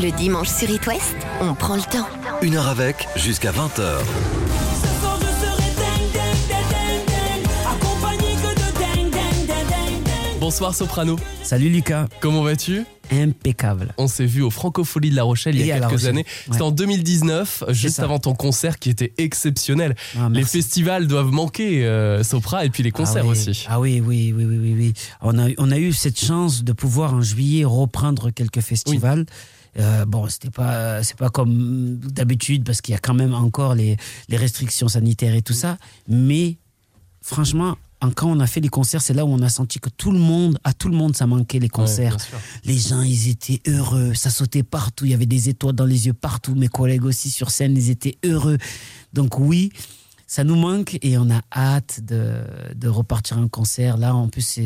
Le dimanche sur It West, on prend le temps. Une heure avec, jusqu'à 20h. Ce soir je serai ding ding ding ding ding Accompagné que de ding ding ding ding ding Bonsoir Soprano, Salut Lucas, comment vas-tu? Impeccable. On s'est vu au Francofolie de La Rochelle il y a quelques années. C'était ouais. en 2019, juste ça. avant ton concert qui était exceptionnel. Ah, les festivals doivent manquer, euh, Sopra, et puis les concerts ah oui. aussi. Ah oui, oui, oui, oui, oui, oui. On a, on a eu cette chance de pouvoir en juillet reprendre quelques festivals. Euh, bon, c'était pas, c'est pas comme d'habitude parce qu'il y a quand même encore les, les restrictions sanitaires et tout ça. Mais franchement, en- quand on a fait les concerts, c'est là où on a senti que tout le monde, à tout le monde, ça manquait les concerts. Les gens, ils étaient heureux. Ça sautait partout. Il y avait des étoiles dans les yeux partout. Mes collègues aussi sur scène, ils étaient heureux. Donc oui, ça nous manque et on a hâte de, de repartir en concert. Là, en plus,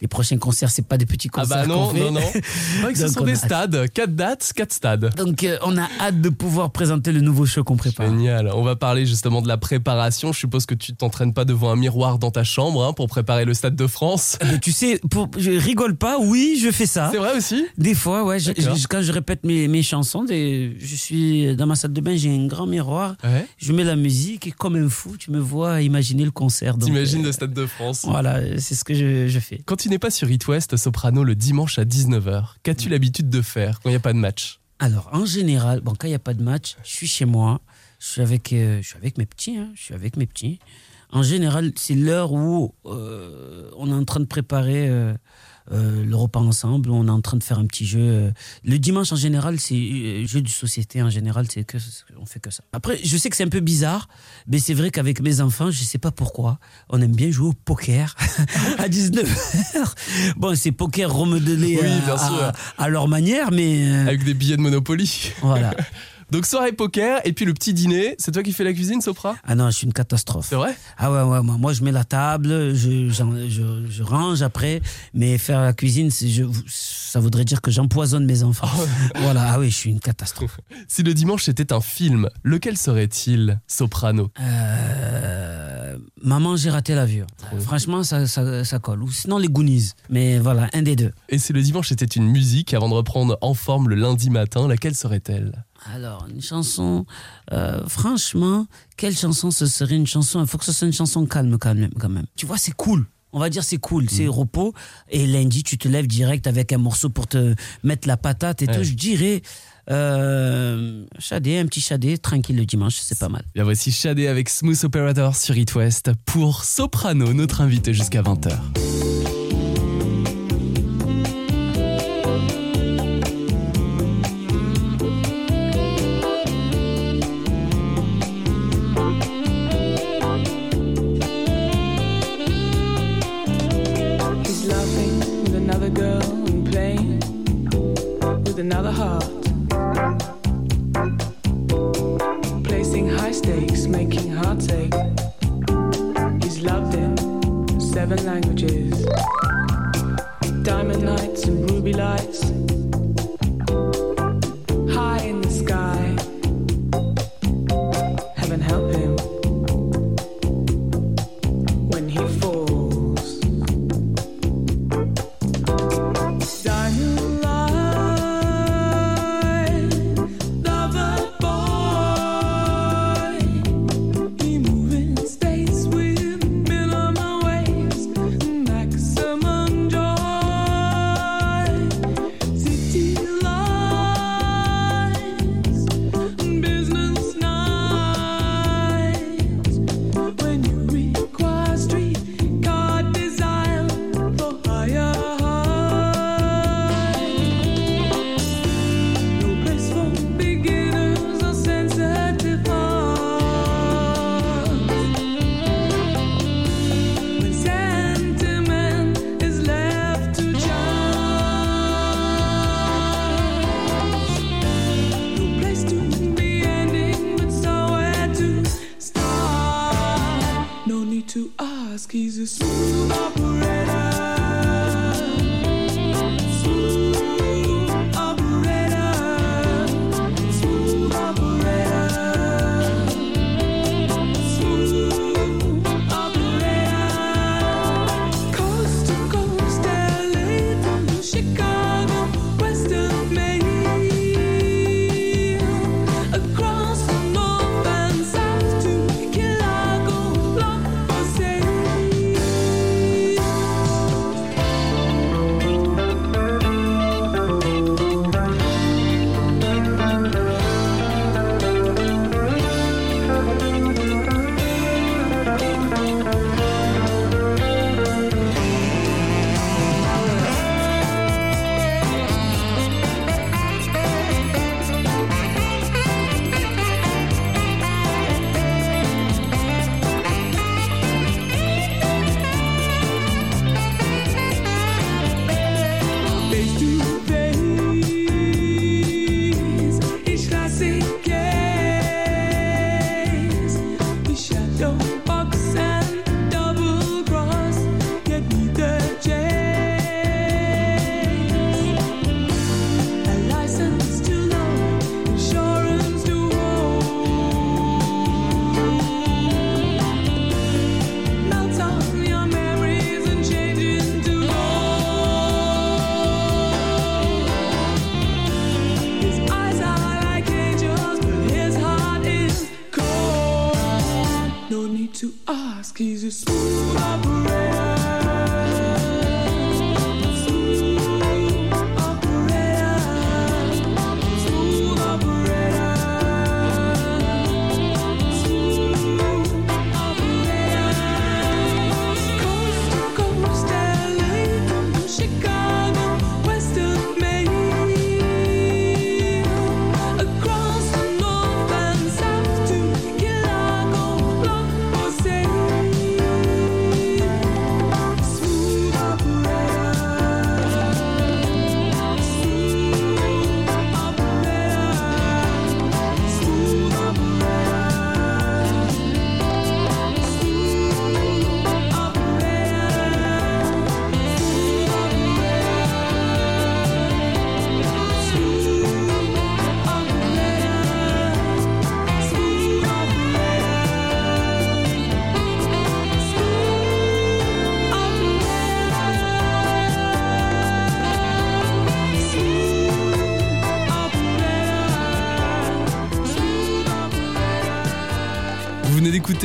les prochains concerts, c'est pas des petits Ah concerts. bah non, fait. non, non. Ce sont on des stades, quatre dates, quatre stades. Donc euh, on a hâte de pouvoir présenter le nouveau show qu'on prépare. Génial. On va parler justement de la préparation. Je suppose que tu t'entraînes pas devant un miroir dans ta chambre hein, pour préparer le Stade de France. Mais tu sais, pour, je rigole pas. Oui, je fais ça. C'est vrai aussi Des fois, ouais. je- D'accord. je- quand je répète mes, mes chansons, des- je suis dans ma salle de bain, j'ai un grand miroir. Ouais. Je mets la musique et comme un fou, tu me vois imaginer le concert. T'imagines euh, le Stade de France. Voilà, c'est ce que je, je fais. Quand tu n'es pas sur It West, Soprano, le dimanche à 19h, qu'as-tu l'habitude de faire quand il n'y a pas de match? Alors, en général, bon, quand il n'y a pas de match, je suis chez moi, je suis avec, euh, je suis avec mes petits, hein, je suis avec mes petits. En général, c'est l'heure où euh, on est en train de préparer euh, le repas ensemble, on est en train de faire un petit jeu. euh. Le dimanche, en général, c'est euh, jeu de société. En général, c'est que on fait que ça. Après, je sais que c'est un peu bizarre, mais c'est vrai qu'avec mes enfants, je sais pas pourquoi, on aime bien jouer au poker à 19h. Bon, c'est poker remodelé Oui, à- à, leur manière, mais Avec des billets de Monopoly. voilà. Donc soirée poker et puis le petit dîner. C'est toi qui fais la cuisine, Sopra? Ah non, je suis une catastrophe. C'est vrai? Ah ouais, ouais, moi, moi je mets la table, je, je, je range après, mais faire la cuisine, je, ça voudrait dire que j'empoisonne mes enfants. voilà, ah oui, je suis une catastrophe. Si le dimanche c'était un film, lequel serait-il, Soprano? Euh, maman, j'ai raté l'avion. Franchement, ça, ça, ça colle. Ou sinon, les Goonies. Mais voilà, un des deux. Et si le dimanche était une musique avant de reprendre en forme le lundi matin, laquelle serait-elle? Alors, une chanson, euh, franchement, quelle chanson ce serait une chanson? Il faut que ce soit une chanson calme, calme quand même. Tu vois, c'est cool. On va dire c'est cool, c'est repos. Et lundi, tu te lèves direct avec un morceau pour te mettre la patate et Ouais. tout. Je dirais, euh, Shadé, un petit Shadé, tranquille le dimanche, c'est pas mal. Bien voici Shadé avec Smooth Operator sur It West pour Soprano, notre invité jusqu'à 20h.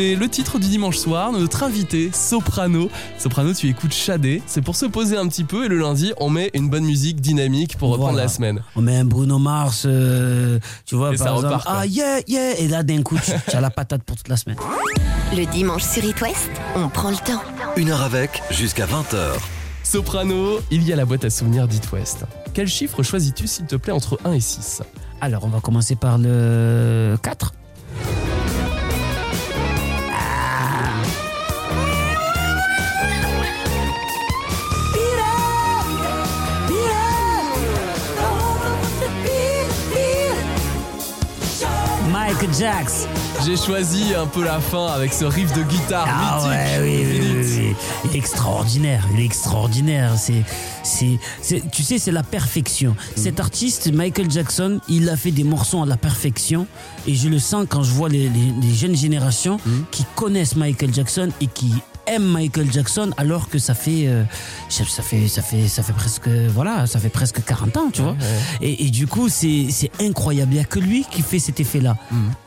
Le titre du dimanche soir, notre invité, Soprano. Soprano, tu écoutes Shadé. C'est pour se poser un petit peu et le lundi, on met une bonne musique dynamique pour reprendre Voilà. la semaine. On met un Bruno Mars, euh, tu vois, Et par ça exemple. repart, ah yeah, yeah. Et là, d'un coup, tu tu as la patate pour toute la semaine. Le dimanche sur It West, on prend le temps. Une heure avec jusqu'à 20h. Soprano, il y a la boîte à souvenirs d'It West. Quel chiffre choisis-tu, s'il te plaît, entre 1 et 6 Alors, on va commencer par le 4. Michael Jackson. J'ai choisi un peu la fin avec ce riff de guitare Ah mythique. ouais, oui, oui, oui. Il est extraordinaire, il est extraordinaire. C'est, c'est, c'est- tu sais, c'est la perfection. Cet artiste, Michael Jackson, il a fait des morceaux à la perfection. Et je le sens quand je vois les, les- les jeunes générations qui connaissent Michael Jackson et qui aiment Michael Jackson alors que ça fait, euh, ça fait, ça fait, ça fait presque, voilà, ça fait presque 40 ans, tu vois. Et, et du coup, c'est, c'est incroyable. Il n'y a que lui qui fait cet effet-là.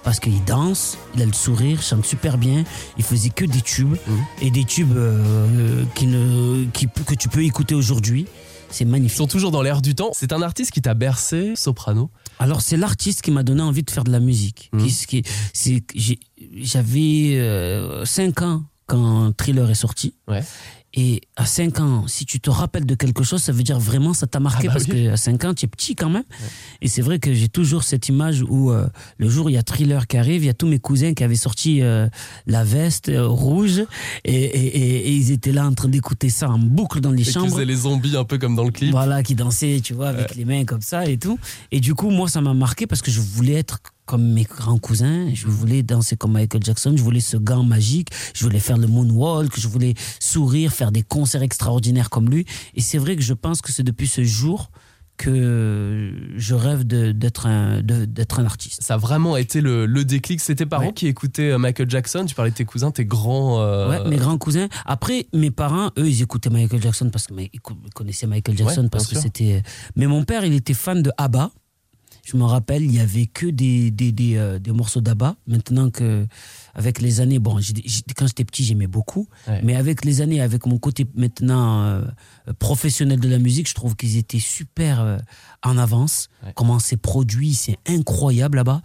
Parce qu'il danse, il a le sourire, chante super bien. Il faisait que des tubes. Et des tubes euh, qui ne, qui, que tu peux écouter aujourd'hui. C'est Ils magnifique. sont toujours dans l'air du temps. C'est un artiste qui t'a bercé, Soprano? Alors, c'est l'artiste qui m'a donné envie de faire de la musique. Mhm. Qui- J'avais 5 ans quand Thriller est sorti. Ouais. Et à 5 ans, si tu te rappelles de quelque chose, ça veut dire vraiment ça t'a marqué Ah bah parce oui. qu'à 5 ans, tu es petit quand même. Et c'est vrai que j'ai toujours cette image où euh, le jour il y a Thriller qui arrive, il y a tous mes cousins qui avaient sorti euh, la veste euh, rouge et, et- et- et ils étaient là en train d'écouter ça en boucle dans les Et chambres. faisait les zombies un peu comme dans le clip. Voilà, qui dansait, tu vois, avec les mains comme ça et tout. Et du coup, moi, ça m'a marqué parce que je voulais être comme mes grands cousins. Je voulais danser comme Michael Jackson. Je voulais ce gant magique. Je voulais faire le moonwalk. Je voulais sourire, faire des concerts extraordinaires comme lui. Et c'est vrai que je pense que c'est depuis ce jour que je rêve d'être un, d'être un artiste. Ça a vraiment été le, le déclic. C'est tes parents Ouais. qui écoutaient euh, Michael Jackson? Tu parlais de tes cousins, tes grands. euh, Ouais, mes grands cousins. Après, mes parents, eux, ils écoutaient Michael Jackson parce qu'ils connaissaient Michael Jackson Ouais, parce que c'était. Mais mon père, il était fan de ABBA. Je me rappelle, il y avait que des, des, des, euh, des morceaux d'ABBA. Maintenant que, avec les années, bon, quand j'étais petit, j'aimais beaucoup. Ouais. Mais avec les années, avec mon côté maintenant euh, professionnel de la musique, je trouve qu'ils étaient super euh, en avance. Ouais. Comment c'est produit, c'est incroyable là-bas.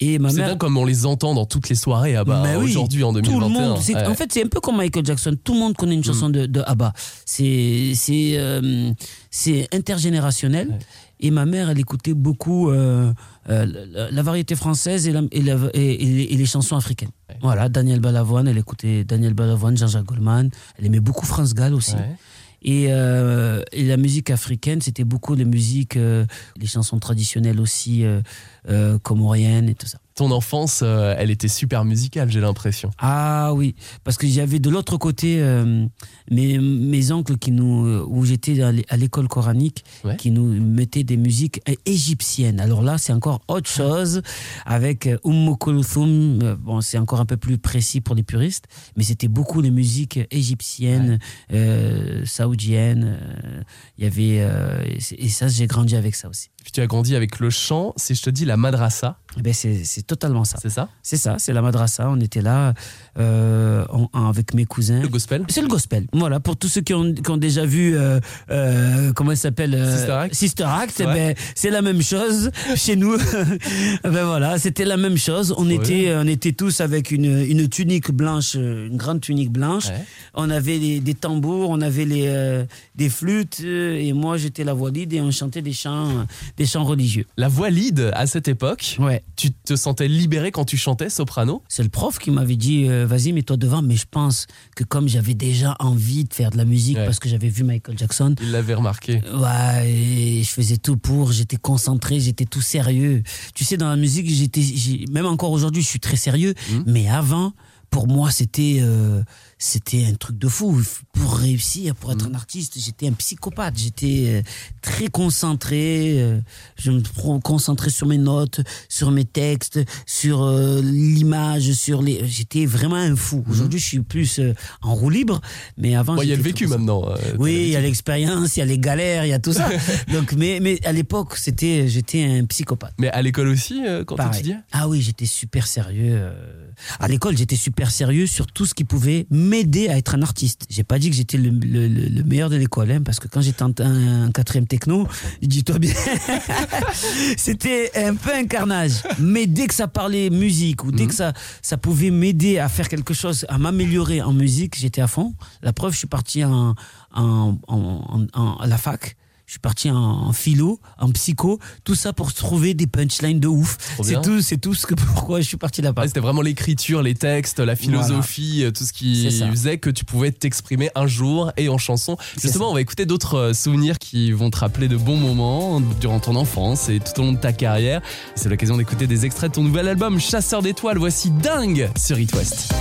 Et ma C'est mère. comme on les entend dans toutes les soirées ah bah, Mais oui, aujourd'hui en Tout 2021. le monde. Ouais. En fait, c'est un peu comme Michael Jackson. Tout le monde connaît une Mm. chanson de, de ABBA. C'est c'est euh, c'est intergénérationnel. Et ma mère, elle écoutait beaucoup euh, euh, la, la variété française et, la- et la- et- et les, et les chansons africaines. Ouais. Voilà, Daniel Balavoine, elle écoutait Daniel Balavoine, Jean-Jacques Goldman. Elle aimait beaucoup France Gall aussi. Ouais. Et, euh, et la musique africaine, c'était beaucoup les musiques, euh, les chansons traditionnelles aussi, euh, comoriennes et tout ça. Ton enfance, euh, elle était super musicale, j'ai l'impression. Ah oui, parce que j'avais de l'autre côté euh, mes, mes oncles qui nous, euh, où j'étais à l'é- à l'école coranique, Ouais. qui nous mettaient des musiques égyptiennes. Alors là, c'est encore autre chose avec Umm Kulthum. Bon, c'est encore un peu plus précis pour les puristes, mais c'était beaucoup les musiques égyptiennes, euh, saoudiennes. euh, Il y avait et ça, j'ai grandi avec ça aussi. Puis tu as grandi avec le chant. Si je te dis la madrasa, Eh ben, c'est c'est totalement ça. C'est ça C'est ça, c'est la madrasa. On était là euh, avec mes cousins. Le gospel C'est le gospel. Voilà, pour tous ceux qui ont, qui ont déjà vu, euh, euh, comment elle s'appelle Sister Act. Sister Act, Ouais. ben, c'est la même chose chez nous. ben voilà, c'était la même chose. On était, on était tous avec une, une tunique blanche, une grande tunique blanche. Ouais. On avait les- des tambours, on avait les, des flûtes, et moi j'étais la voix lead et on chantait des chants, des chants religieux. La voix lead à cette époque, Ouais. tu te sentais libéré quand tu chantais soprano? C'est le prof qui m'avait dit euh, vas-y mets-toi devant mais je pense que comme j'avais déjà envie de faire de la musique Ouais. parce que j'avais vu Michael Jackson Il l'avait remarqué. ouais et je faisais tout pour j'étais concentré j'étais tout sérieux tu sais dans la musique j'étais même encore aujourd'hui je suis très sérieux Mhm. mais avant pour moi c'était euh, c'était un truc de fou pour réussir pour être un artiste j'étais un psychopathe j'étais euh, très concentré euh, je me concentrais sur mes notes sur mes textes sur euh, l'image sur les j'étais vraiment un fou aujourd'hui je suis plus en roue libre mais avant il y a le vécu maintenant. euh, Oui, il y a l'expérience, il y a les galères, il y a tout ça. Donc, mais, mais à l'époque, c'était, j'étais un psychopathe. Mais à l'école aussi, quand tu étudiais Ah oui, j'étais super sérieux. À l'école, j'étais super sérieux sur tout ce qui pouvait m'aider à être un artiste. J'ai pas dit que j'étais le, le- le- le meilleur de l'école, hein, parce que quand j'étais en, quatrième techno, dis-toi bien, c'était un peu un carnage. Mais dès que ça parlait musique ou dès que ça, ça pouvait m'aider à faire quelque chose, à m'améliorer en musique, j'étais à fond. La preuve, je suis parti en, en, en- en- en- à la fac. Je suis parti en, en philo, en psycho, tout ça pour trouver des punchlines de ouf. C'est tout, c'est tout ce que pourquoi je suis parti là-bas. Ouais, C'était vraiment l'écriture, les textes, la philosophie, euh, tout ce qui faisait que tu pouvais t'exprimer un jour et en chanson. Justement, ça. on va écouter d'autres euh, souvenirs qui vont te rappeler de bons moments durant ton enfance et tout au long de ta carrière. C'est l'occasion d'écouter des extraits de ton nouvel album Chasseur d'étoiles. Voici Dingue sur It West.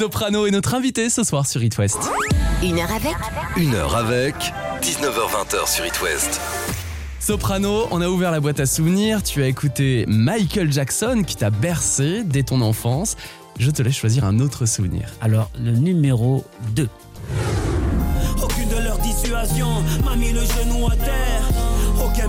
Soprano est notre invité ce soir sur It West. Une heure avec Une heure avec 19h20 sur It West. Soprano, on a ouvert la boîte à souvenirs, tu as écouté Michael Jackson qui t'a bercé dès ton enfance. Je te laisse choisir un autre souvenir. Alors, le numéro 2. Aucune de leurs dissuasions m'a mis le genou à terre.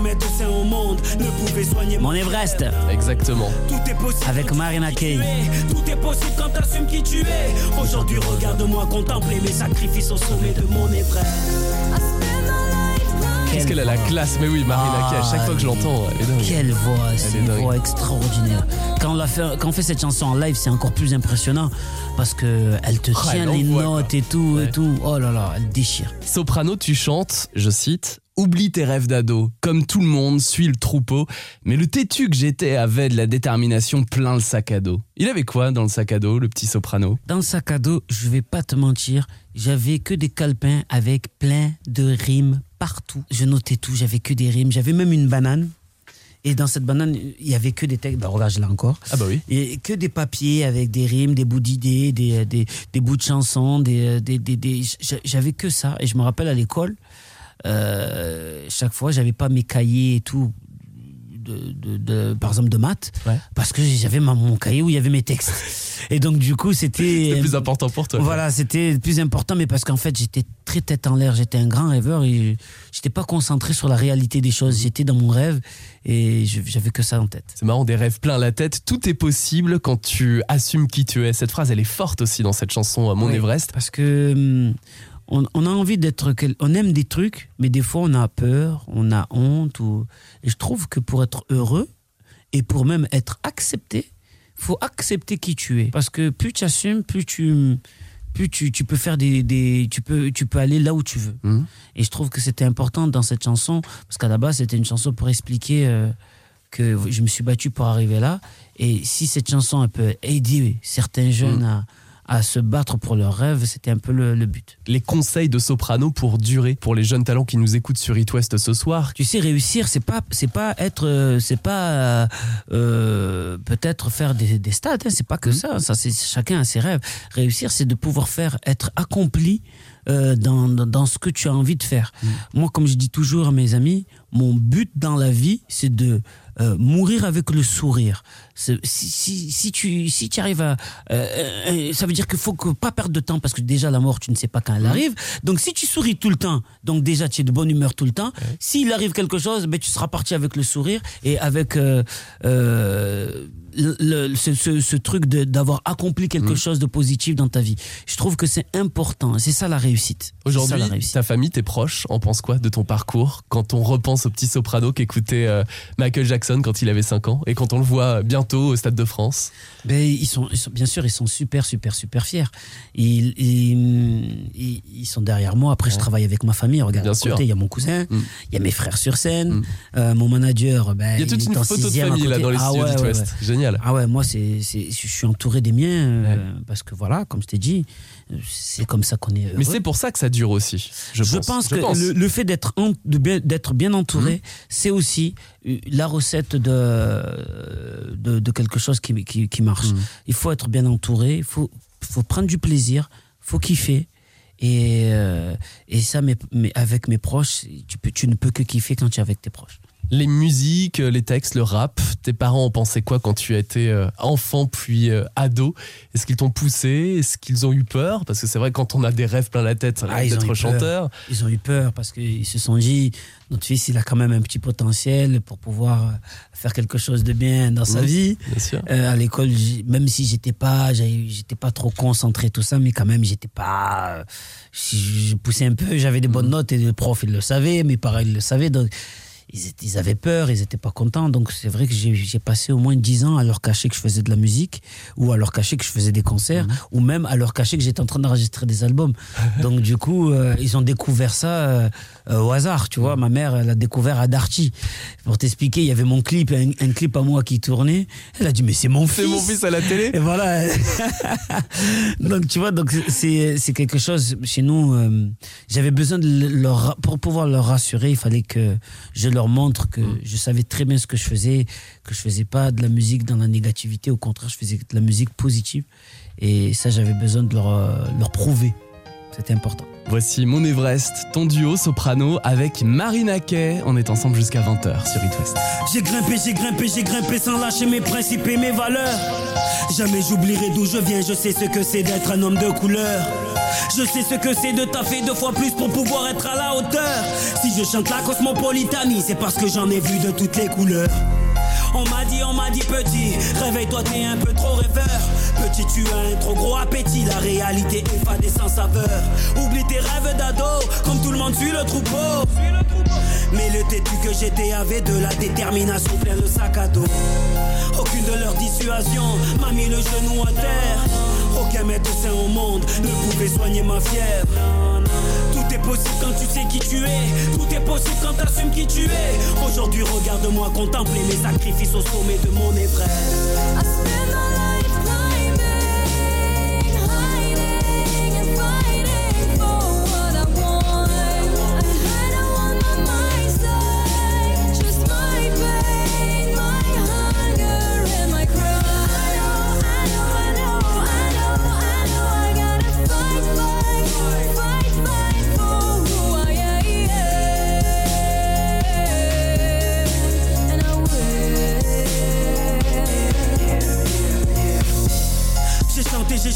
Aucun médecin au monde ne pouvait soigner Mon Everest, Exactement. Tout est possible. Avec Marina sais qui Kaye. tu es. Tout est possible quand t'assumes qui tu es. Aujourd'hui, regarde-moi contempler mes sacrifices au sommet de mon Everest. Qu'est-ce qu'elle a la classe? Mais oui, Marina Kaye, à chaque fois que je l'entends, elle est dingue. Quelle voix, c'est est une voix extraordinaire. Quand on, l'a fait, quand on fait cette chanson en live, c'est encore plus impressionnant parce que elle te Oh, tient elle les notes quoi. et tout Ouais. et tout. Oh là là, elle déchire. Soprano, tu chantes, je cite, Oublie tes rêves d'ado. Comme tout le monde, suis le troupeau. Mais le têtu que j'étais avait de la détermination plein le sac à dos. Il avait quoi dans le sac à dos, le petit soprano? Dans le sac à dos, je vais pas te mentir, j'avais que des calepins avec plein de rimes partout. Je notais tout, j'avais que des rimes. J'avais même une banane. Et dans cette banane, il y avait que des textes. Bah, regarde, je l'ai encore. Ah bah oui. Et que des papiers avec des rimes, des bouts d'idées, des, des, des bouts de chansons, des, des, des, des- j'a- j'avais que ça. Et je me rappelle à l'école, euh, chaque fois, j'avais pas mes cahiers et tout, de, de, de- par exemple de maths, Ouais. parce que j'avais mon cahier où il y avait mes textes. Et donc du coup, c'était C'est plus important pour toi. voilà, c'était le plus important, mais parce qu'en fait, j'étais très tête en l'air, j'étais un grand rêveur et j'étais pas concentré sur la réalité des choses. J'étais dans mon rêve et j'avais que ça en tête. C'est marrant, des rêves plein la tête. Tout est possible quand tu assumes qui tu es. Cette phrase, elle est forte aussi dans cette chanson euh, Mon Oui. Everest. Parce que hum, on, on a envie d'être, on aime des trucs, mais des fois on a peur, on a honte. Ou... Et je trouve que pour être heureux et pour même être accepté, faut accepter qui tu es. Parce que plus tu assumes, plus tu, plus tu, tu peux faire des, des- tu peux, tu peux aller là où tu veux. Mhm. Et je trouve que c'était important dans cette chanson parce qu'à la base c'était une chanson pour expliquer. euh, que je me suis battu pour arriver là. Et si cette chanson elle peut aider certains jeunes à, à se battre pour leurs rêves, c'était un peu le, le but. Les conseils de soprano pour durer, pour les jeunes talents qui nous écoutent sur It West ce soir. Tu sais, réussir, c'est pas, c'est pas être, euh, c'est pas euh, euh, peut-être faire des, des stades. hein, c'est pas que ça. Ça, c'est chacun a ses rêves. Réussir, c'est de pouvoir faire être accompli euh, dans, dans, ce que tu as envie de faire. Moi, comme je dis toujours à mes amis, mon but dans la vie, c'est de euh, mourir avec le sourire. Si, si, si tu si tu arrives à, euh, euh, ça veut dire qu'il faut que pas perdre de temps parce que déjà la mort, tu ne sais pas quand elle arrive. Donc si tu souris tout le temps, donc déjà tu es de bonne humeur tout le temps. S'il arrive quelque chose, ben tu seras parti avec le sourire et avec euh, euh, le, le- ce, ce- ce truc d'avoir accompli quelque chose de positif dans ta vie. Je trouve que c'est important. C'est ça la réussite. Aujourd'hui, ta famille, tes proches, en pensent quoi de ton parcours quand on repense au petit soprano qu'écoutait euh, Michael Jackson quand il avait 5 ans et quand on le voit bientôt au Stade de France Ben, ils, sont, ils sont- bien sûr, ils sont super, super, super fiers. Ils, ils, sont derrière moi. Après, je travaille avec ma famille. Regarde, Bien à côté, il y a mon cousin, Mm. il y a mes frères sur scène, Mm. euh, mon manager. Ben, Il y a toute une photo de famille là dans les Ah studios ouais. Génial. Ah ouais, moi, c'est, c'est, je suis entouré des miens euh, parce que voilà, comme je t'ai dit, c'est comme ça qu'on est. Heureux. Mais c'est pour ça que ça dure aussi. Je, Je pense, pense Je que pense. Le, le fait d'être d'être bien entouré, c'est aussi euh, la recette de, de, de quelque chose qui, qui, qui marche. Il faut être bien entouré, il faut, faut prendre du plaisir, il faut kiffer. Et, euh, et ça, mais, mais avec mes proches, tu, peux, tu ne peux que kiffer quand tu es avec tes proches. Les musiques, les textes, le rap, tes parents ont pensé quoi quand tu as été euh, enfant puis euh, ado? Est-ce qu'ils t'ont poussé? Est-ce qu'ils ont eu peur? Parce que c'est vrai, quand on a des rêves plein la tête, ça Ah, d'être peur. chanteur. Ils ont eu peur parce qu'ils se sont dit, notre fils, il a quand même un petit potentiel pour pouvoir euh, faire quelque chose de bien dans sa vie. Bien sûr. Euh, à l'école, même si j'étais pas, j'étais pas trop concentré tout ça, mais quand même j'étais pas, euh, si je poussais un peu, j'avais des bonnes notes et le prof il le savait, mes parents ils le savaient, donc ils, avaient peur, ils étaient pas contents, donc c'est vrai que j'ai passé au moins 10 ans à leur cacher que je faisais de la musique ou à leur cacher que je faisais des concerts ou même à leur cacher que j'étais en train d'enregistrer des albums. donc du coup, euh, ils ont découvert ça euh, euh, au hasard, tu vois. Ma mère, elle a découvert à Darty. Pour t'expliquer, il y avait mon clip, un, un clip à moi qui tournait. Elle a dit mais c'est mon fils. C'est mon fils à la télé Et voilà. donc tu vois, donc c'est quelque chose chez nous. euh, J'avais besoin de le- leur pour pouvoir leur rassurer, il fallait que je leur montre que je savais très bien ce que je faisais, que je faisais pas de la musique dans la négativité. Au contraire, je faisais de la musique positive. Et ça, j'avais besoin de leur, euh, leur prouver. C'était important. Voici Mon Everest, ton duo soprano avec Marina Kay. On est ensemble jusqu'à 20h sur It West. J'ai grimpé, j'ai grimpé, j'ai grimpé sans lâcher mes principes et mes valeurs. Jamais j'oublierai d'où je viens, je sais ce que c'est d'être un homme de couleur. Je sais ce que c'est de taffer deux fois plus pour pouvoir être à la hauteur. Si je chante la cosmopolitanie, c'est parce que j'en ai vu de toutes les couleurs. On m'a dit, on m'a dit petit, réveille-toi, t'es un peu trop rêveur. Petit, tu as un trop gros appétit, la réalité est sans saveur. Oublie tes rêves d'ado, comme tout le monde suit le troupeau. Mais le têtu que j'étais avait de la détermination plein le sac à dos. Aucune de leurs dissuasions m'a mis le genou à terre. Aucun médecin au monde ne pouvait soigner ma fièvre. Tout est possible quand tu sais qui tu es. Tout est possible quand t'assumes qui tu es. Aujourd'hui, regarde-moi contempler mes sacrifices au sommet de mon Everest.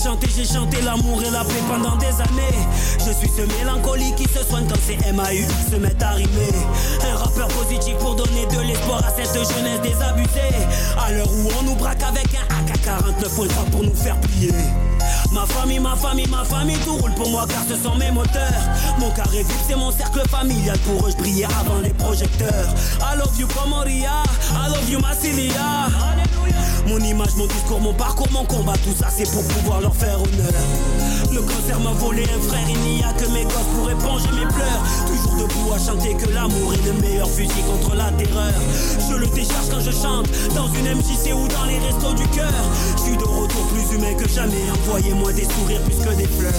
Chanté, j'ai chanté, l'amour et la paix pendant des années. Je suis ce mélancolique qui se soigne quand ces MAU se mettent à rimer. Un rappeur positif pour donner de l'espoir à cette jeunesse désabusée. À l'heure où on nous braque avec un AK-49.3 pour nous faire plier. Ma famille, ma famille, ma famille, tout roule pour moi car ce sont mes moteurs. Mon carré vif, c'est mon cercle familial. Pour eux, je brillais avant les projecteurs. I love you, Pomoria. I love you, Massilia. Mon image, mon discours, mon parcours, mon combat, tout pour pouvoir leur faire honneur. Le cancer m'a volé un frère, il n'y a que mes gosses pour éponger mes pleurs. Toujours debout à chanter que l'amour est le meilleur fusil contre la terreur. Je le décharge quand je chante, dans une MJC ou dans les restos du cœur. Je suis de retour plus humain que jamais, envoyez-moi des sourires plus que des fleurs.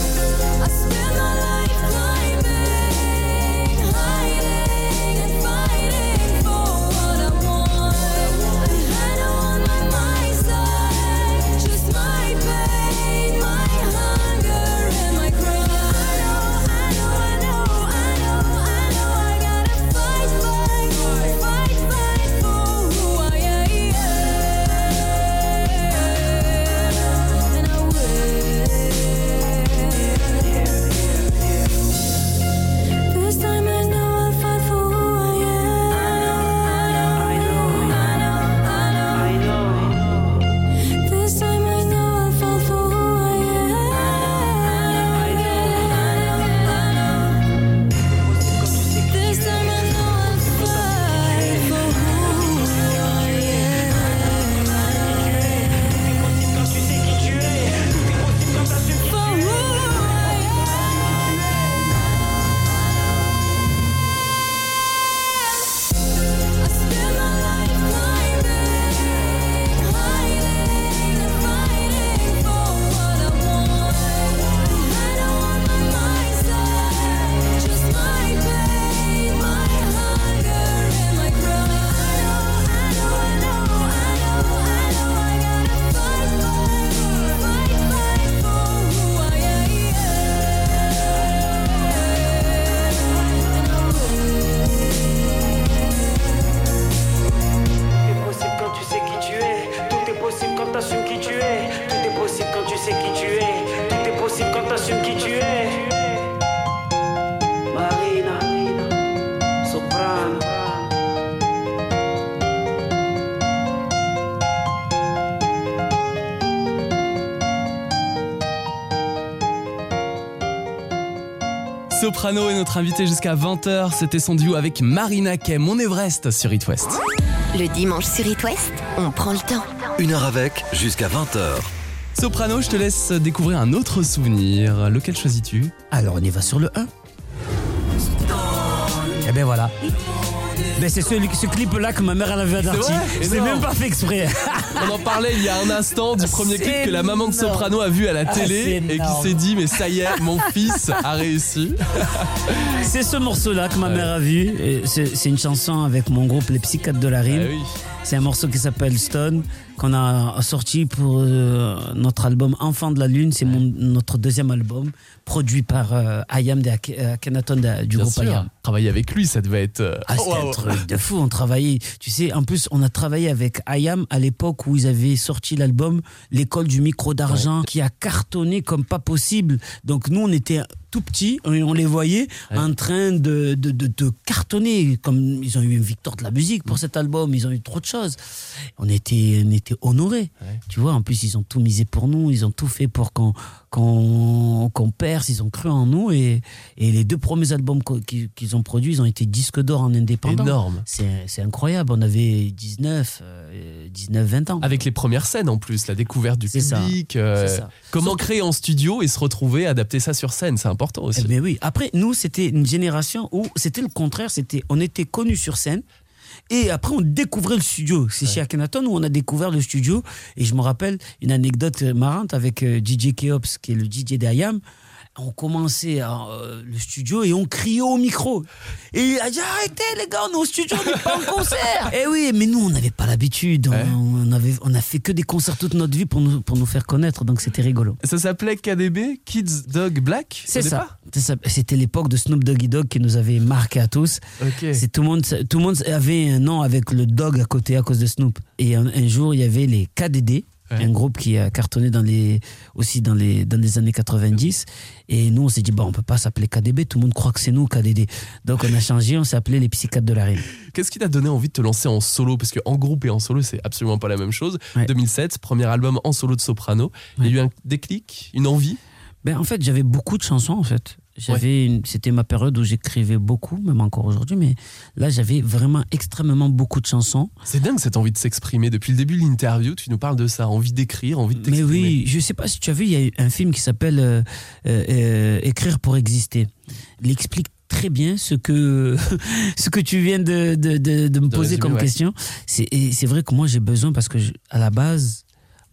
Soprano est notre invité jusqu'à 20h. C'était son duo avec Marina Kay, Mon Everest sur It West. Le dimanche sur It West, on prend le temps. Une heure avec, jusqu'à 20h. Soprano, je te laisse découvrir un autre souvenir. Lequel choisis-tu? Alors on y va sur le 1. Et ben voilà. Ben, c'est celui- ce clip-là que ma mère elle avait à Darty. Énorme. même pas fait exprès. On en parlait il y a un instant du premier clip que la maman de. Soprano a vu à la Ah, télé et qui s'est dit mais ça y est, mon fils a réussi. c'est ce morceau-là que ma mère a vu. C'est une chanson avec mon groupe Les Psychiatres de la Rime. Ah oui. C'est un morceau qui s'appelle Stone, qu'on a sorti pour euh, notre album Enfant de la Lune. C'est notre deuxième album, produit par euh, Ayam de euh, Akhenaton de- du Bien groupe sûr. Ayam. Travailler avec lui, ça devait être. euh, Ah, c'était waouh. un truc de fou. On travaillait, tu sais, en plus, on a travaillé avec Ayam à l'époque où ils avaient sorti l'album L'école du micro d'argent, qui a cartonné comme pas possible. Donc, nous, on était tout petits, on, les voyait Ouais. en train de, de, de, de cartonner. Comme ils ont eu une victoire de la musique pour cet album, ils ont eu trop de choses. On était, on était honorés. Ouais. Tu vois, en plus, ils ont tout misé pour nous, ils ont tout fait pour qu'on qu'on qu'on perce, ils ont cru en nous. Et, et les deux premiers albums qu'ils ont produits, ils ont été disques d'or en indépendant. Énorme. C'est incroyable. On avait 19, euh, 19 20 ans. Avec les premières scènes en plus, la découverte du ça. public. euh, ça. comment Surtout- créer en studio et se retrouver, adapter ça sur scène, c'est important aussi. Eh ben oui. Après, nous, c'était une génération où c'était le contraire. C'était, on était connus sur scène. Et après, on découvrait le studio. C'est chez Akhenaton où on a découvert le studio. Et je me rappelle une anecdote marrante avec euh, DJ Keops, qui est le DJ d'Ayam. On commençait à, euh, le studio et on criait au micro. Et il a dit arrêtez les gars, on est au studio, on n'est pas en concert. Et oui, mais nous on n'avait pas l'habitude. On, Ouais. on avait, on a fait que des concerts toute notre vie pour nous, pour nous faire connaître, donc c'était rigolo. Ça s'appelait KDB, Kids Dog Black C'est ça. C'était l'époque de Snoop Doggy Dogg qui nous avait marqué à tous. C'est tout le monde, tout le monde avait un nom avec le dog à côté à cause de Snoop. Et un, un jour, il y avait les KDD, Ouais. un groupe qui a cartonné dans les, aussi dans les, dans les années 90. Et nous, on s'est dit, bon, on peut pas s'appeler KDB, tout le monde croit que c'est nous, KDD. Donc, on a changé, on s'est appelé les psychiatres de la rime. Qu'est-ce qui t'a donné envie de te lancer en solo? Parce qu'en groupe et en solo, c'est absolument pas la même chose. Ouais. 2007, premier album en solo de soprano. Il y a eu un déclic, une envie? Ben, en fait, j'avais beaucoup de chansons, en fait. J'avais une- C'était ma période où j'écrivais beaucoup, même encore aujourd'hui, mais là, j'avais vraiment extrêmement beaucoup de chansons. C'est dingue cette envie de s'exprimer. Depuis le début de l'interview, tu nous parles de ça, envie d'écrire, envie de Mais t'exprimer. oui, je sais pas si tu as vu, il y a un film qui s'appelle euh, euh, euh, Écrire pour exister. Il explique très bien ce que ce que tu viens de, de, de, de me poser résumer, comme ouais. question. C'est vrai que moi j'ai besoin parce que je- à la base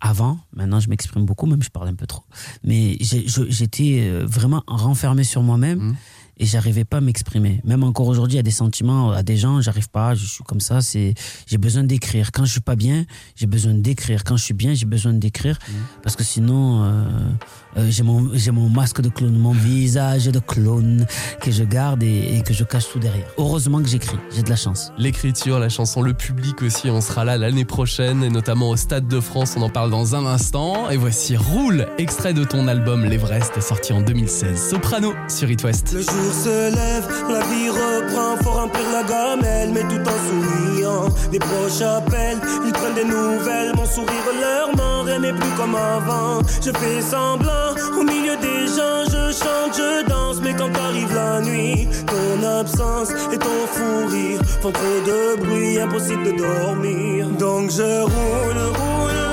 avant, maintenant je m'exprime beaucoup, même je parle un peu trop. Mais j'étais euh, vraiment renfermé sur moi-même Mhm. Et j'arrivais pas à m'exprimer. Même encore aujourd'hui, il y a des sentiments à des gens, j'arrive pas, je suis comme ça. C'est, j'ai besoin d'écrire. Quand je suis pas bien, j'ai besoin d'écrire. Quand je suis bien, j'ai besoin d'écrire parce que sinon, euh, euh, j'ai mon, j'ai mon masque de clown, mon visage de clown que je garde et, et que je cache tout derrière. Heureusement que j'écris, j'ai de la chance. L'écriture, la chanson, le public aussi, on sera là l'année prochaine et notamment au Stade de France, on en parle dans un instant. Et voici Roule, extrait de ton album L'Everest, sorti en 2016. Soprano sur It West. Le se lève, la vie reprend, faut remplir la gamelle, mais tout en souriant. Les proches appellent, ils prennent des nouvelles, mon sourire leur ment, rien n'est plus comme avant. Je fais semblant, au milieu des gens, je chante, je danse, mais quand arrive la nuit, ton absence et ton fou rire font trop de bruit, impossible de dormir. Donc je roule, roule,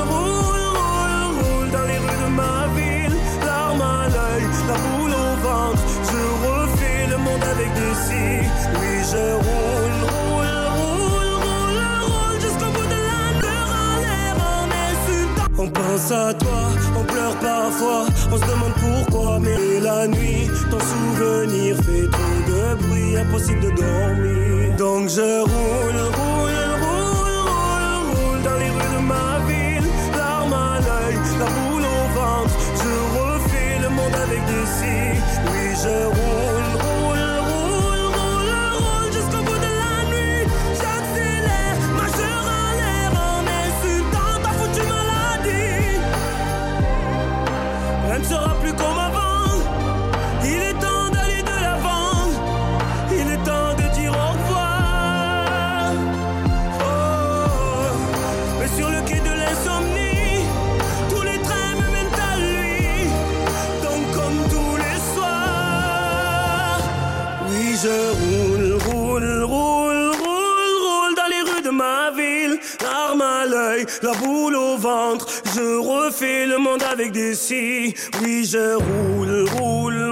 Oui, je roule, roule, roule, roule, roule jusqu'au bout de la en l'air. On pense à toi, on pleure parfois, on se demande pourquoi, mais la nuit, ton souvenir fait trop de bruit, impossible de dormir. Donc je roule, roule, roule, roule, roule dans les rues de ma ville, larmes à l'œil, la boule au ventre. Je refais le monde avec des si. Oui, je roule, roule, ne sera plus comme refais le monde avec des si. Oui je roule, roule, roule,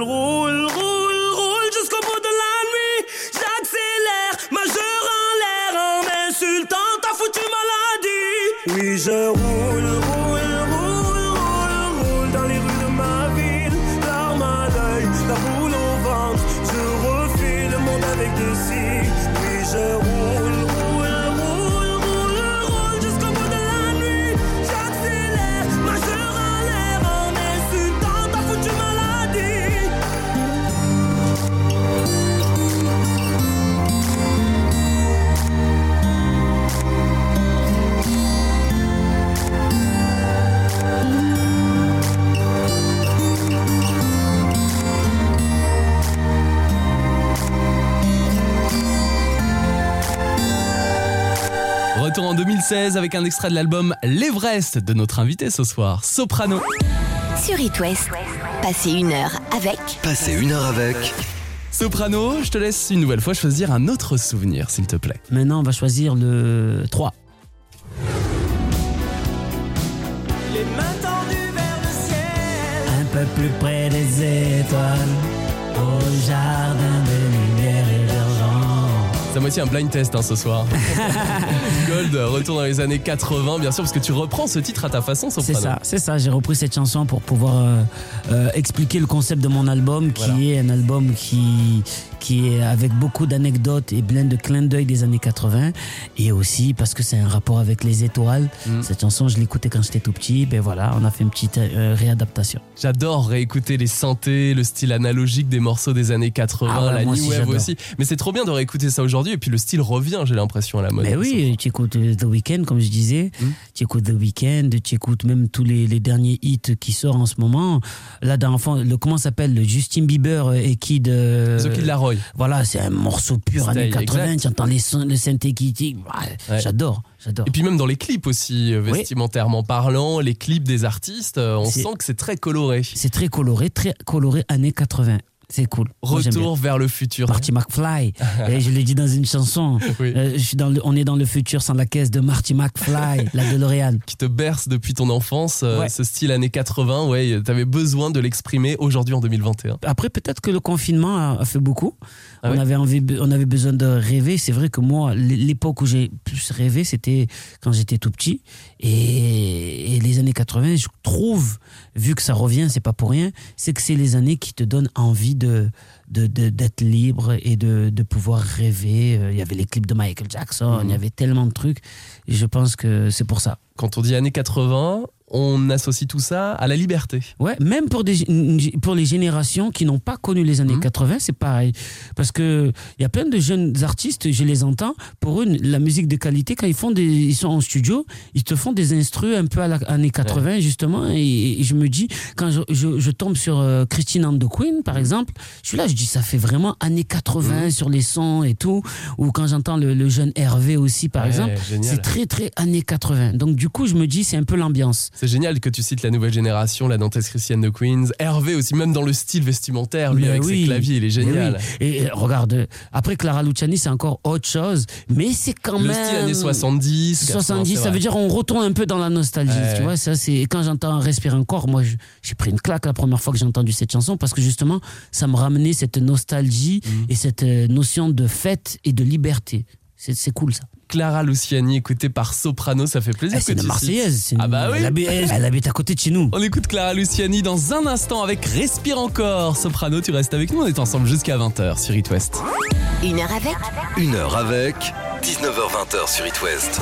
2016 avec un extrait de l'album L'Everest de notre invité ce soir, Soprano. Sur It West, passez une heure avec Passez une heure avec Soprano, je te laisse une nouvelle fois choisir un autre souvenir, s'il te plaît. Maintenant, on va choisir le 3. Les mains tendues vers le ciel. Un peu plus près des étoiles, au jardin de. C'est à moitié un blind test hein, ce soir. Gold, retour dans les années 80, bien sûr, parce que tu reprends ce titre à ta façon, C'est Soprano. ça, c'est ça. J'ai repris cette chanson pour pouvoir euh, euh, expliquer le concept de mon album, qui Voilà. est un album qui, qui est avec beaucoup d'anecdotes et plein de clins d'œil des années 80. Et aussi parce que c'est un rapport avec les étoiles. Mm. Cette chanson, je l'écoutais quand j'étais tout petit. Ben voilà, on a fait une petite euh, réadaptation. J'adore réécouter les synthés, le style analogique des morceaux des années 80, Ah la new aussi, wave aussi. Mais c'est trop bien de réécouter ça aujourd'hui et puis le style revient, j'ai l'impression, à la mode. Mais oui, tu écoutes euh, The Weeknd, comme je disais. Mm. Tu écoutes The Weeknd, tu écoutes même tous les, les derniers hits qui sortent en ce moment. Là, dans le comment s'appelle? Le Justin Bieber et Kid. euh, The Kid Laroi. Voilà, c'est un morceau pur Style, années 80. exact. Tu entends les sons, le synthé qui. Ouais, Ouais. J'adore, j'adore. Et puis même dans les clips aussi, euh, Oui. vestimentairement parlant, les clips des artistes, euh, on sent que c'est très coloré. C'est très coloré, très coloré années 80. C'est cool. Retour vers le futur. Marty McFly. et je l'ai dit dans une chanson. Oui. Euh, je suis dans le- on est dans le futur sans la caisse de Marty McFly, la DeLorean. Qui te berce depuis ton enfance, euh, Ouais. ce style années 80, ouais, t'avais besoin de l'exprimer aujourd'hui en 2021. Après, peut-être que le confinement a, a fait beaucoup. Ah on, ouais avait envie, on avait besoin de rêver. C'est vrai que moi, l'époque où j'ai plus rêvé, c'était quand j'étais tout petit. Et, et les années 80, je trouve, vu que ça revient, c'est pas pour rien, c'est que c'est les années qui te donnent envie de de- de- d'être libre et de, de pouvoir rêver. Euh, Il y avait les clips de Michael Jackson, il y avait tellement de trucs. Et je pense que c'est pour ça. Quand on dit années 80, on associe tout ça à la liberté. Ouais, même pour, des, pour les générations qui n'ont pas connu les années Mhm. 80, c'est pareil. Parce que il y a plein de jeunes artistes, je les entends, pour eux, la musique de qualité, quand ils, font des, ils sont en studio, ils te font des instrus un peu à l'année années 80, justement. Et, et je me dis, quand je, je, je tombe sur euh, Christine and the Queen, par exemple, je suis là, je dis, ça fait vraiment années 80 sur les sons et tout. Ou quand j'entends le, le jeune Hervé aussi, par Ouais, exemple, c'est très, très années 80. Donc, du coup, je me dis, c'est un peu l'ambiance. C'est génial que tu cites la nouvelle génération, la danseuse Christiane de Queens, Hervé aussi, même dans le style vestimentaire, lui Mais avec oui. ses claviers, il est génial. oui. Et, euh, regarde, après Clara Luciani, c'est encore autre chose, mais c'est quand Le même. style années 70. 70, 80, ça veut dire on retourne un peu dans la nostalgie, Ouais. tu vois. Ça, c'est et quand j'entends Respire encore, moi, j'ai pris une claque la première fois que j'ai entendu cette chanson parce que justement, ça me ramenait cette nostalgie Mhm. et cette euh, notion de fête et de liberté. C'est cool ça. Clara Luciani, écoutée par Soprano, ça fait plaisir Eh, c'est une. Marseillaise. c'est Ah une- bah oui. Elle habite, elle- elle habite à côté de chez nous. On écoute Clara Luciani dans un instant avec Respire encore. Soprano, tu restes avec nous, on est ensemble jusqu'à 20h sur It West. Une heure avec Une heure avec 19h20 sur It West.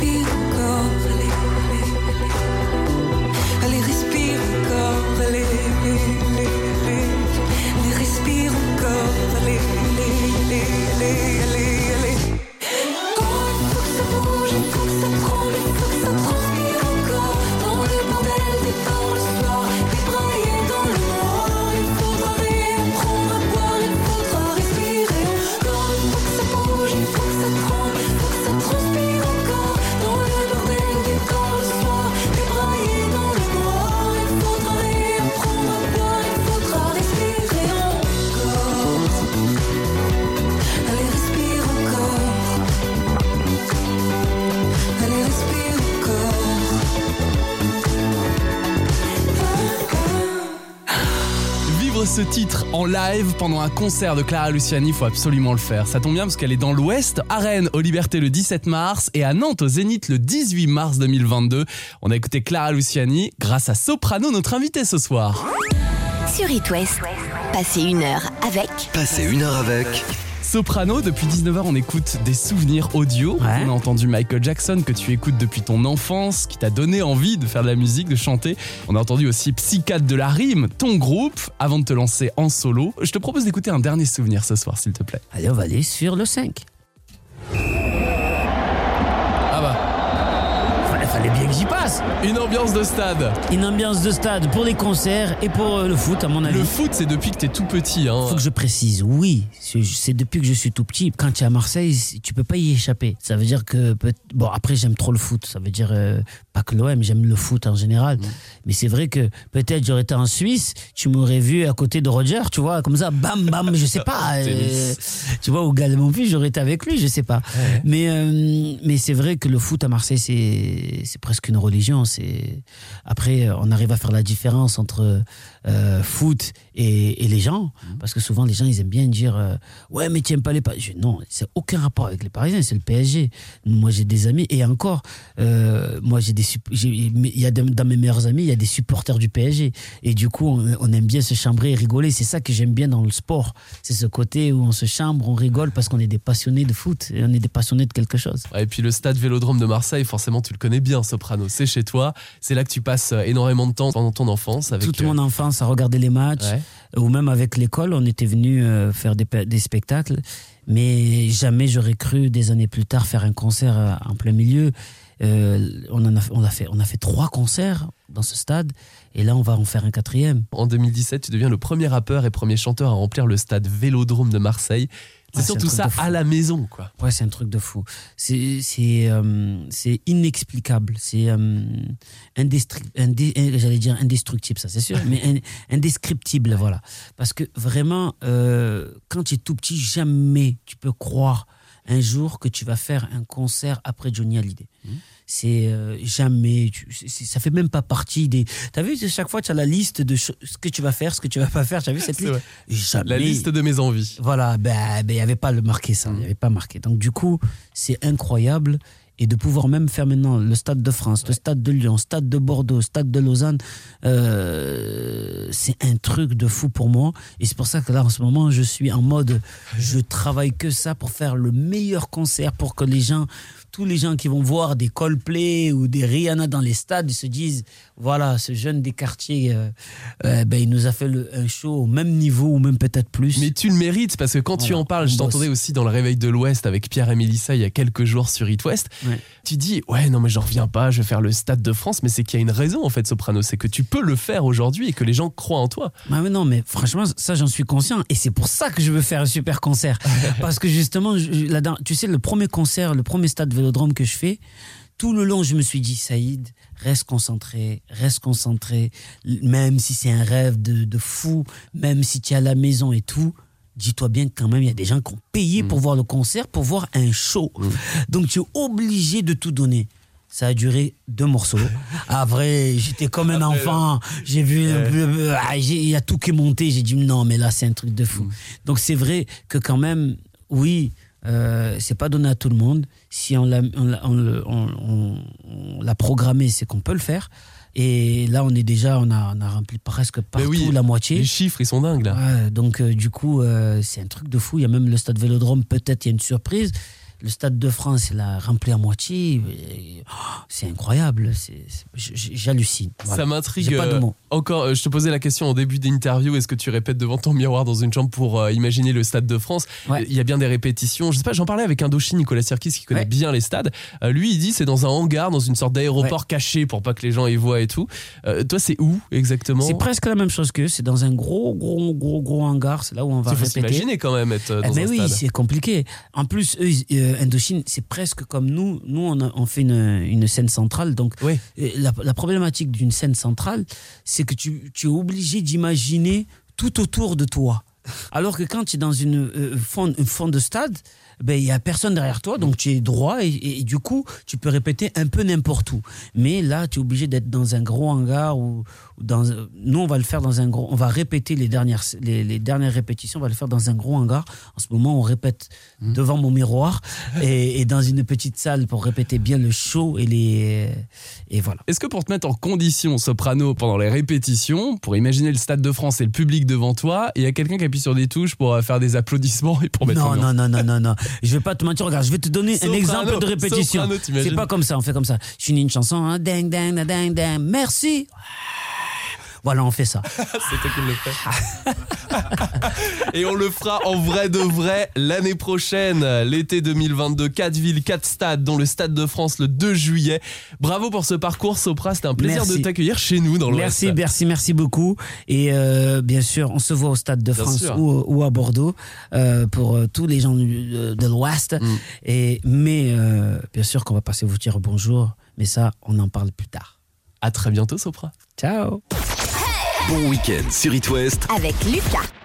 be live pendant un concert de Clara Luciani, faut absolument le faire. Ça tombe bien parce qu'elle est dans l'Ouest, à Rennes aux Libertés le 17 mars et à Nantes au Zénith le 18 mars 2022. On a écouté Clara Luciani grâce à Soprano, notre invité ce soir. Sur It West, passez une heure avec Passez une heure avec Soprano, depuis 19h, on écoute des souvenirs audio. Ouais. On a entendu Michael Jackson que tu écoutes depuis ton enfance, qui t'a donné envie de faire de la musique, de chanter. On a entendu aussi Psychiatre de la rime, ton groupe, avant de te lancer en solo. Je te propose d'écouter un dernier souvenir ce soir, s'il te plaît. Allez, on va aller sur le 5. Fallait, bien que j'y passe. une ambiance de stade. Une ambiance de stade pour les concerts et pour euh, le foot, à mon avis. Le foot, c'est depuis que t'es tout petit. Hein. faut que je précise, oui, c'est depuis que je suis tout petit. Quand tu es à Marseille, tu peux pas y échapper. Ça veut dire que bon après j'aime trop le foot. Ça veut dire euh, pas que l'OM, j'aime le foot en général. Mais c'est vrai que peut-être j'aurais été en Suisse, tu m'aurais vu à côté de Roger, tu vois, comme ça, bam bam, je sais pas. euh, tu vois, au Galles plus, j'aurais été avec lui, je sais pas. Mais euh, mais c'est vrai que le foot à Marseille c'est presque une religion. C'est après on arrive à faire la différence entre euh, foot et, et les gens parce que souvent les gens ils aiment bien dire ouais mais tu aimes pas les Parisiens. Non, c'est aucun rapport avec les Parisiens, c'est le PSG. Moi j'ai des amis et encore moi j'ai des il y a dans mes meilleurs amis il y a des supporters du PSG et du coup on, on aime bien se chambrer et rigoler. C'est ça que j'aime bien dans le sport. C'est ce côté où on se chambre, on rigole parce qu'on est des passionnés de foot et on est des passionnés de quelque chose. Ouais, Et puis le stade Vélodrome de Marseille, forcément tu le connais bien, Soprano. C'est chez toi. C'est là que tu passes euh, énormément de temps pendant ton enfance. Avec, Toute euh, mon enfance à regarder les matchs. ouais. ou même avec l'école, on était venu euh, faire des spectacles, mais jamais j'aurais cru des années plus tard faire un concert euh, en plein milieu. Euh, on, a fait trois concerts dans ce stade, et là on va en faire un quatrième. En 2017, tu deviens le premier rappeur et premier chanteur à remplir le stade Vélodrome de Marseille. C'est Ah, c'est surtout ça à la maison, quoi. Ouais, c'est un truc de fou. C'est c'est euh, c'est inexplicable. C'est euh, j'allais dire indestructible, ça c'est sûr, mais in- indescriptible, voilà. Parce que vraiment, euh, quand tu es tout petit, jamais tu peux croire un jour que tu vas faire un concert après Johnny Hallyday. C'est euh, jamais, tu- ça fait même pas partie des. T'as vu, chaque fois tu as la liste de ce que tu vas faire, ce que tu vas pas faire. T'as vu cette liste. Jamais. La liste de mes envies. Voilà, ben, ben, il n'y avait pas le marqué ça, il n'y avait pas marqué. Donc du coup, c'est incroyable. Et de pouvoir même faire maintenant le Stade de France, le Stade de Lyon, Stade de Bordeaux, Stade de Lausanne, euh, c'est un truc de fou pour moi. Et c'est pour ça que là, en ce moment, je suis en mode, je travaille que ça pour faire le meilleur concert, pour que les gens, tous les gens qui vont voir des Coldplay ou des Rihanna dans les stades se disent, voilà, ce jeune des quartiers, euh, euh, ben, il nous a fait le- un show au même niveau ou même peut-être plus. Mais tu le mérites parce que quand tu en parles, je t'entendais aussi dans le Réveil de l'Ouest avec Pierre et Mélissa il y a quelques jours sur It West. Ouais. Tu dis, ouais, non, mais j'en reviens pas, je vais faire le Stade de France, mais c'est qu'il y a une raison en fait, Soprano, c'est que tu peux le faire aujourd'hui et que les gens croient en toi. Mais non, mais franchement, ça j'en suis conscient et c'est pour ça que je veux faire un super concert. Parce que justement, je- tu sais, le premier concert, le premier stade Vélodrome que je fais, tout le long, je me suis dit, Saïd, reste concentré, reste concentré, même si c'est un rêve de, de fou, même si tu es à la maison et tout. Dis-toi bien que quand même, il y a des gens qui ont payé pour voir le concert, pour voir un show. Donc tu es obligé de tout donner. Ça a duré deux morceaux. Après, j'étais comme un enfant. J'ai vu, euh, ah, j'ai- il y a tout qui est monté. J'ai dit non, mais là, c'est un truc de fou. Donc c'est vrai que quand même, oui, euh, c'est pas donné à tout le monde. Si on l'a, on on programmé, c'est qu'on peut le faire. Et là, on est déjà, on a, on a rempli presque partout oui, la moitié. Les chiffres, ils sont dingues là. Ouais, donc euh, du coup, euh, c'est un truc de fou. Il y a même le stade Vélodrome, peut-être il y a une surprise. Le stade de France, il a rempli à moitié. Oh, C'est incroyable. J'hallucine. Voilà. Ça m'intrigue. Euh. Encore, euh, je te posais la question en début d'interview est-ce que tu répètes devant ton miroir dans une chambre pour euh, imaginer le stade de France? Ouais. Il y a bien des répétitions. Je sais pas, j'en parlais avec Indochine, Nicolas Sirkis, qui connaît Ouais. bien les stades. Euh, lui, il dit c'est dans un hangar, dans une sorte d'aéroport caché pour pas que les gens y voient et tout. Euh, toi, c'est où exactement? C'est presque la même chose que c'est dans un gros, gros, gros, gros hangar. C'est là où on va Il faut répéter. s'imaginer quand même être Eh dans ben un oui, c'est compliqué. En plus, eux, ils- euh, Indochine, c'est presque comme nous. Nous, on, a- on fait une, une scène centrale. Donc, Oui. euh, la, la problématique d'une scène centrale, c'est que tu, tu es obligé d'imaginer tout autour de toi. Alors que quand tu es dans une euh, fond, une fond de stade, ben il y a personne derrière toi, donc tu es droit et, et- et du coup tu peux répéter un peu n'importe où. Mais là, tu es obligé d'être dans un gros hangar ou dans. Nous, on va le faire dans un gros. On va répéter les dernières les, les dernières répétitions. On va le faire dans un gros hangar. En ce moment, on répète devant mon miroir et, et dans une petite salle pour répéter bien le show et les et voilà. Est-ce que pour te mettre en condition soprano pendant les répétitions, pour imaginer le Stade de France et le public devant toi, il y a quelqu'un qui appuie sur des touches pour euh, faire des applaudissements et pour mettre Non, non, non, non, non, non. Je vais pas te mentir. Regarde, je vais te donner Soprano, un exemple de répétition. C'est pas comme ça, on fait comme ça. Je finis une chanson, hein, ding, ding, ding, ding, ding, merci. Voilà, on fait ça. C'est toi qui le fais. et on le fera en vrai de vrai l'année prochaine, l'été 2022. 4 villes, 4 stades, dont le Stade de France le 2 juillet. Bravo pour ce parcours, Sopra. C'était un plaisir Merci. de t'accueillir chez nous dans le Merci, merci, merci beaucoup. Et euh, bien sûr, on se voit au Stade de Bien France ou, ou à Bordeaux euh, pour euh, tous les gens de, de l'Ouest. Mm. Et mais bien sûr qu'on va passer vous dire bonjour. Mais ça, on en parle plus tard. À très bientôt, Sopra. Ciao. Bon week-end sur It West Avec Lucas.